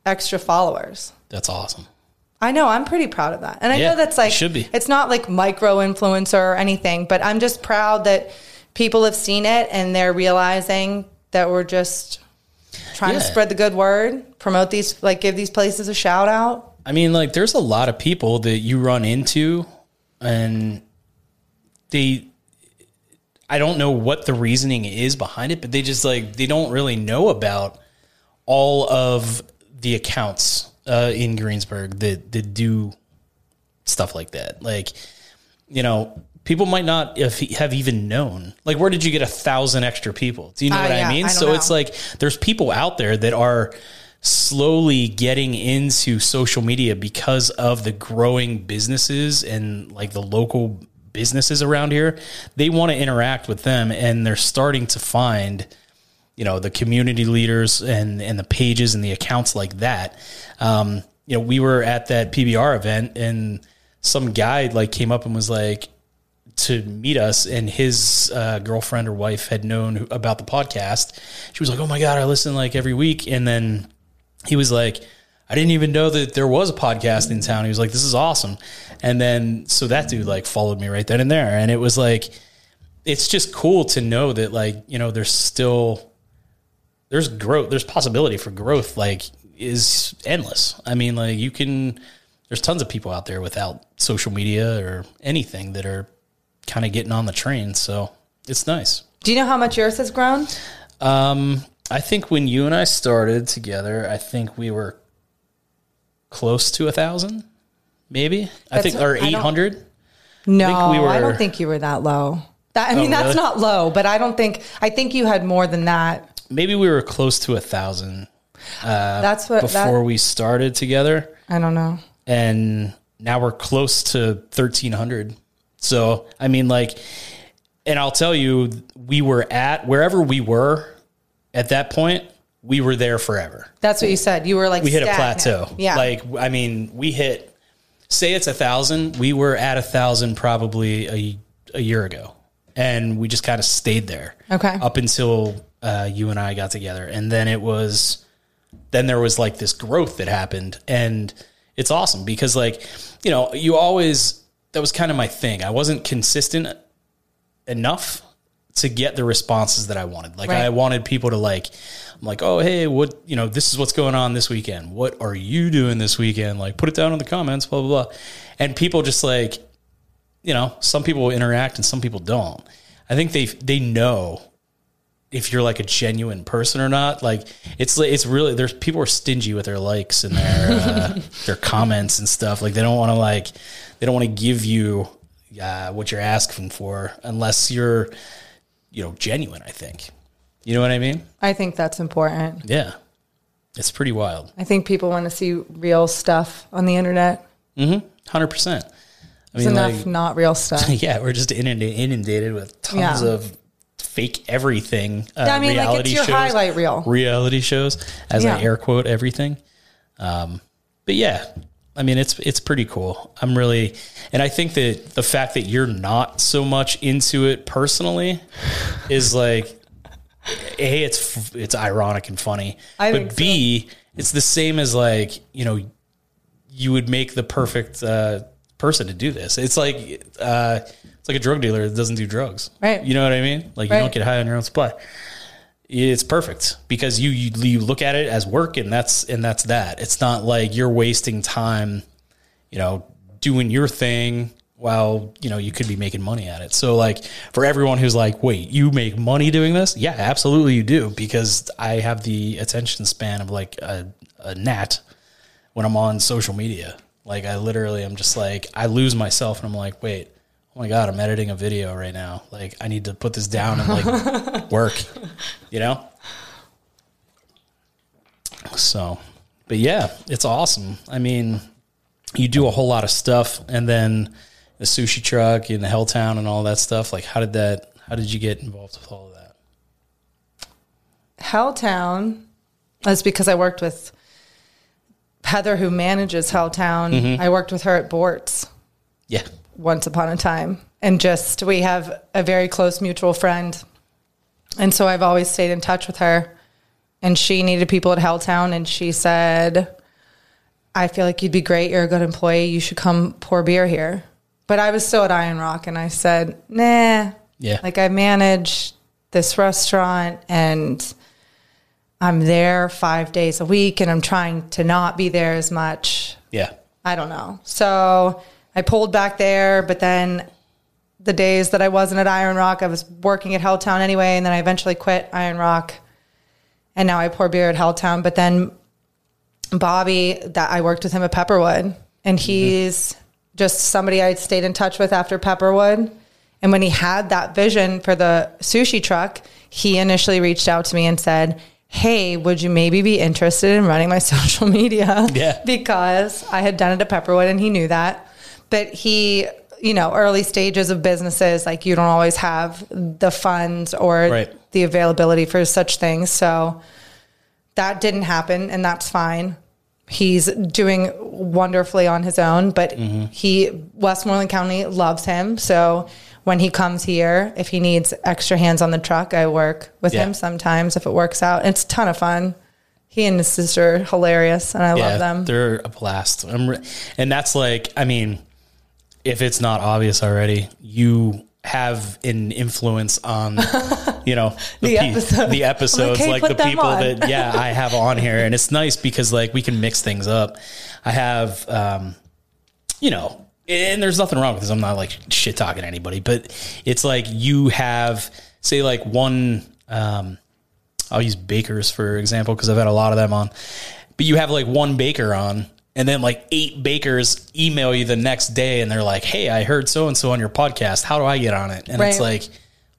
extra followers. That's awesome. I know. I'm pretty proud of that. And I Yeah, know that's like, should be. it's not like micro influencer or anything, but I'm just proud that people have seen it and they're realizing that we're just trying to spread the good word, promote these, like give these places a shout out. I mean, like, there's a lot of people that you run into, and they, I don't know what the reasoning is behind it, but they just like, they don't really know about all of the accounts uh, in Greensburg that, that do stuff like that. Like, you know, people might not have, even known. Like, where did you get a thousand extra people? Do you know Uh, what yeah, I mean? I so know. it's like there's people out there that are slowly getting into social media because of the growing businesses and like the local businesses around here. They want to interact with them and they're starting to find you know the community leaders and and the pages and the accounts like that um you know we were at that pbr event and some guy like came up and was like to meet us and his uh, girlfriend or wife had known about the podcast she was like oh my god i listen like every week and then he was like i didn't even know that there was a podcast in town. He was like this is awesome. And then so that dude like followed me right then and there. And it was like it's just cool to know that like you know there's still there's growth there's possibility for growth like is endless. I mean like you can there's tons of people out there without social media or anything that are kind of getting on the train so it's nice. Do you know how much yours has grown? um i think when you and i started together i think we were close to a thousand maybe i think or I don't- 800 No, we I don't think you were that low. That, I oh, mean, Oh, that's really? not low, but I don't think, I think you had more than that. maybe we were close to a thousand uh, That's what, before that, we started together I don't know. and now we're close to 1300 so i mean like and i'll tell you we were at wherever we were at that point we were there forever That's what you said. You were like, we hit a plateau Yeah. like i mean we hit say it's a thousand we were at a thousand probably a, a year ago and we just kind of stayed there Okay. up until uh, you and i got together and then it was then there was like this growth that happened and it's awesome because like you know you always that was kind of my thing i wasn't consistent enough to get the responses that i wanted like Right. i wanted people to like i'm like oh hey what you know this is what's going on this weekend what are you doing this weekend like put it down in the comments blah blah blah and people just like you know some people interact and some people don't i think they they know if you're like a genuine person or not. Like it's it's really there's people are stingy with their likes and their uh, their comments and stuff. Like they don't want to like they don't want to give you uh, what you're asking for unless you're you know genuine. I think you know what I mean. I think that's important. Yeah, it's pretty wild. I think people want to see real stuff on the internet. Hundred percent. I There's mean, enough like, not real stuff. yeah, we're just inundated, with tons Yeah. of fake everything. Uh, I mean, like, it's your shows, highlight reel. Reality shows, as I air quote everything. Um, but yeah, I mean, it's it's pretty cool. I'm really, and I think that the fact that you're not so much into it personally is like, a, it's it's ironic and funny, I but think so. b, it's the same as like you know you would make the perfect uh, person to do this. It's like uh, it's like a drug dealer that doesn't do drugs. Right. You know what I mean? Like you don't get high on your own supply. It's perfect because you, you you look at it as work and that's and that's that. It's not like you're wasting time, you know, doing your thing while you know you could be making money at it. So like for everyone who's like, wait, you make money doing this? Yeah, absolutely you do because I have the attention span of like a, a gnat when I'm on social media. Like I literally I'm just like I lose myself and I'm like, wait, oh my god, I'm editing a video right now. Like I need to put this down and like work, you know. So, but yeah, it's awesome. I mean, you do a whole lot of stuff, and then the sushi truck and the Helltown and all that stuff. Like, how did that? How did you get involved with all of that? Helltown. That's because I worked with Heather, who manages Helltown. Mm-hmm. I worked with her at Bort's Yeah, once upon a time, and just we have a very close mutual friend, and so I've always stayed in touch with her. And she needed people at Helltown, and she said, "I feel like you'd be great. You're a good employee. You should come pour beer here." But I was still at Iron Rock, and I said, "Nah." Yeah. Like I manage this restaurant, and I'm there five days a week, and I'm trying to not be there as much. yeah, I don't know. So I pulled back there, but then the days that I wasn't at Iron Rock, I was working at Helltown anyway, and then I eventually quit Iron Rock, and now I pour beer at Helltown. But then Bobby, that I worked with him at Pepperwood, and mm-hmm. he's just somebody I stayed in touch with after Pepperwood. And when he had that vision for the sushi truck, he initially reached out to me and said, Hey, would you maybe be interested in running my social media? Yeah. because I had done it at Pepperwood and he knew that. But he, you know, early stages of businesses, like you don't always have the funds or Right. the availability for such things. So that didn't happen and that's fine. He's doing wonderfully on his own, but Mm-hmm. he Westmoreland County loves him. So when he comes here, if he needs extra hands on the truck, I work with Yeah. him sometimes if it works out. It's a ton of fun. He and his sister are hilarious and I yeah. love them. They're a blast. I'm re- and that's like, I mean, if it's not obvious already, you have an influence on, you know, The pe- episodes. the episodes, like, like, the people on." that, yeah, I have on here. And it's nice because like we can mix things up. I have, um, you know, and there's nothing wrong with this. I'm not like shit talking to anybody, but it's like you have, say, like one, um, I'll use bakers for example because I've had a lot of them on. But you have like one baker on, and then like eight bakers email you the next day, and they're like, "Hey, I heard so and so on your podcast. How do I get on it?" And it's like,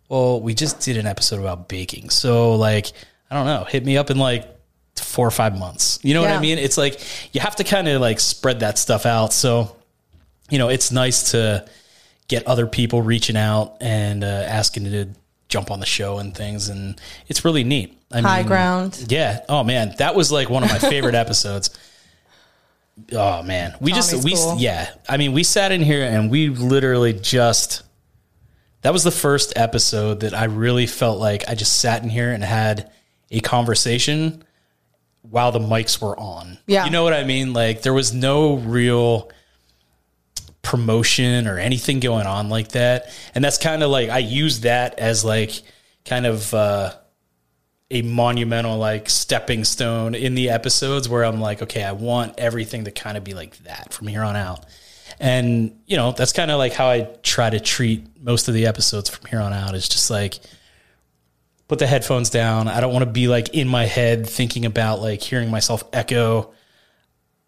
"Well, we just did an episode about baking, so like, I don't know. Hit me up in like four or five months. You know what I mean? It's like you have to kind of like spread that stuff out. So, you know, it's nice to get other people reaching out and uh, asking to jump on the show and things, and it's really neat. I High ground. Yeah. Oh man, that was like one of my favorite episodes. Oh man, we just Tommy's we cool. yeah. I mean, we sat in here and we literally just. That was the first episode that I really felt like I just sat in here and had a conversation while the mics were on. Yeah. You know what I mean? Like there was no real promotion or anything going on like that. And that's kind of like I use that as like kind of uh a monumental like stepping stone in the episodes where I'm like, okay, I want everything to kind of be like that from here on out. And, you know, that's kind of like how I try to treat most of the episodes from here on out is just like put the headphones down. I don't want to be like in my head thinking about like hearing myself echo.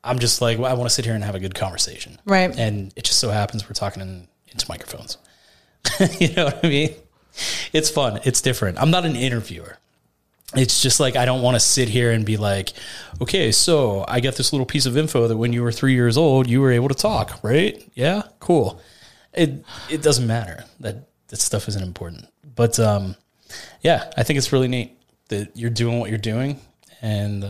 I'm just like, well, I want to sit here and have a good conversation. Right. And it just so happens we're talking in, into microphones. you know what I mean? It's fun. It's different. I'm not an interviewer. It's just like I don't want to sit here and be like, okay, so I got this little piece of info that when you were three years old, you were able to talk, right? Yeah, cool. It it doesn't matter that that stuff isn't important, but um, yeah, I think it's really neat that you're doing what you're doing, and uh,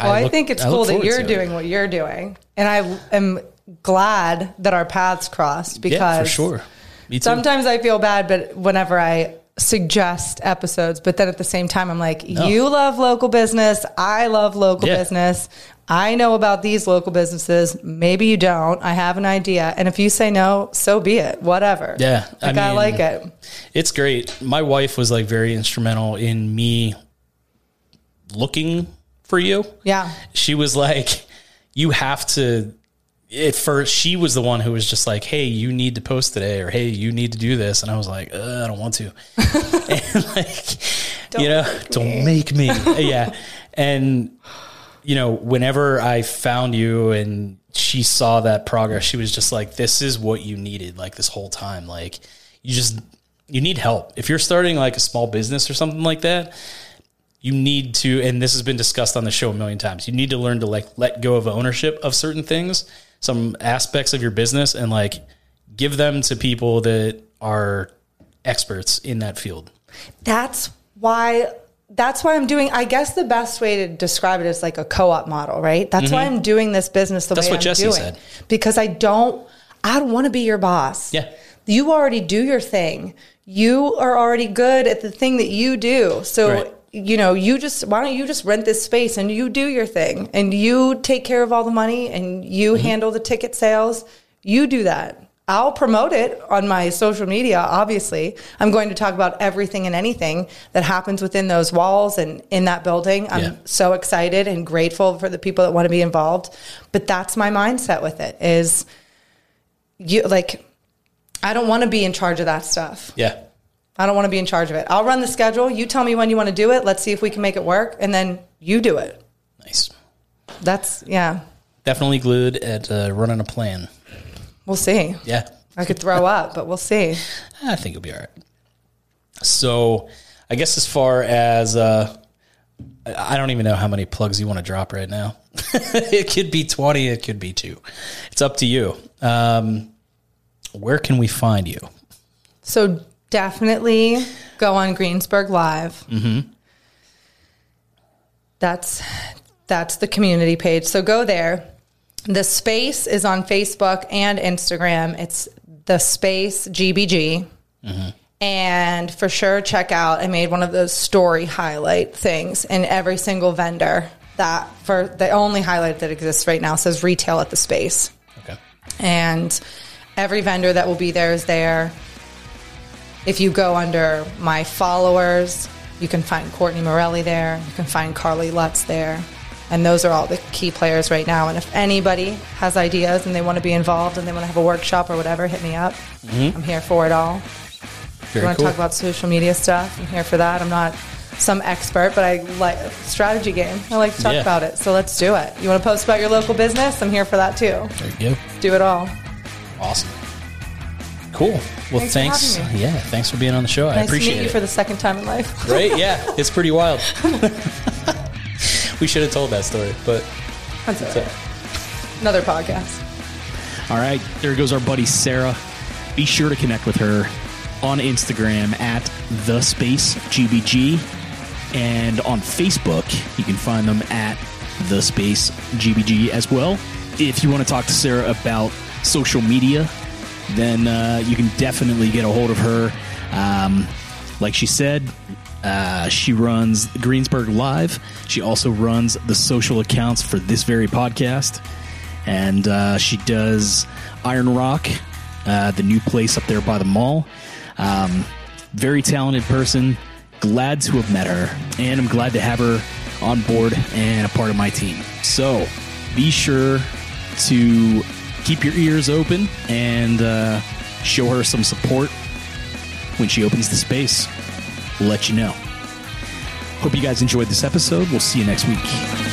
Well, I, look- think it's I cool that you're to it. doing what you're doing. And I am glad that our paths crossed because Yeah, for sure. Me too. sometimes I feel bad, but whenever I suggest episodes, but then at the same time, I'm like, you love local business. I love local Yeah. business. I know about these local businesses. Maybe you don't. I have an idea. And if you say no, so be it. Whatever. Yeah, I Like, I, mean- like it. It's great. My wife was like very instrumental in me looking for you. Yeah. She was like, you have to at first she was the one who was just like, "Hey, you need to post today," or "Hey, you need to do this," and I was like, uh, "I don't want to," and like, you know, make don't make me, yeah. And you know, whenever I found you and she saw that progress, she was just like, "This is what you needed." Like this whole time, like you just you need help if you're starting like a small business or something like that you need to and this has been discussed on the show a million times you need to learn to like let go of ownership of certain things some aspects of your business and like give them to people that are experts in that field That's why that's why I'm doing I guess the best way to describe it is like a co-op model, right? That's why I'm doing this business the Mm-hmm. That's way what I'm Jesse doing. said. Because I don't I don't want to be your boss. Yeah. You already do your thing. You are already good at the thing that you do. So Right. You know, you just why don't you just rent this space and you do your thing and you take care of all the money and you Mm-hmm. handle the ticket sales. You do that. I'll promote it on my social media, obviously. I'm going to talk about everything and anything that happens within those walls and in that building. I'm Yeah. so excited and grateful for the people that want to be involved. But that's my mindset with it is you like I don't want to be in charge of that stuff. yeah I don't want to be in charge of it. I'll run the schedule. You tell me when you want to do it. Let's see if we can make it work. And then you do it. nice That's, yeah, definitely glued at uh, running a plan we'll see. yeah I could throw up, but we'll see. I think it'll be all right. So, I guess as far as uh, I don't even know how many plugs you want to drop right now. it could be twenty. It could be two. It's up to you. Um, where can we find you? So definitely go on Greensburg Live. Mm-hmm. That's that's the community page. So go there. The space is on Facebook and Instagram. It's the space GBG. And for sure, check out. I made one of those story highlight things, and every single vendor that for the only highlight that exists right now says retail at the space Okay. and every vendor that will be there is there. If you go under my followers, you can find Courtney Morelli there. You can find Carly Lutz there. And those are all the key players right now. And if anybody has ideas and they want to be involved and they want to have a workshop or whatever, hit me up. Mm-hmm. I'm here for it all. If you want cool. to talk about social media stuff, I'm here for that. I'm not some expert, but I like strategy game. I like to talk Yeah. about it. So let's do it. You want to post about your local business? I'm here for that too. there you go. Do it all. Awesome. Cool. Well, Thanks thanks. for. Yeah, thanks for being on the show. I Nice to appreciate meet you it. for the second time in life. right? Yeah, it's pretty wild. we should have told that story, but That's all right. Another podcast. All right, there goes our buddy Sarah. Be sure to connect with her on Instagram at the space GBG and on Facebook. You can find them at the space GBG as well. If you want to talk to Sarah about social media, then uh, you can definitely get a hold of her. Um, like she said, uh, she runs Greensburg Live. She also runs the social accounts for this very podcast. And uh, she does Iron Rock, uh, the new place up there by the mall. Um, very talented person. Glad to have met her. And I'm glad to have her on board and a part of my team. So be sure to keep your ears open and uh, show her some support when she opens the space. We'll let you know. Hope you guys enjoyed this episode. We'll see you next week.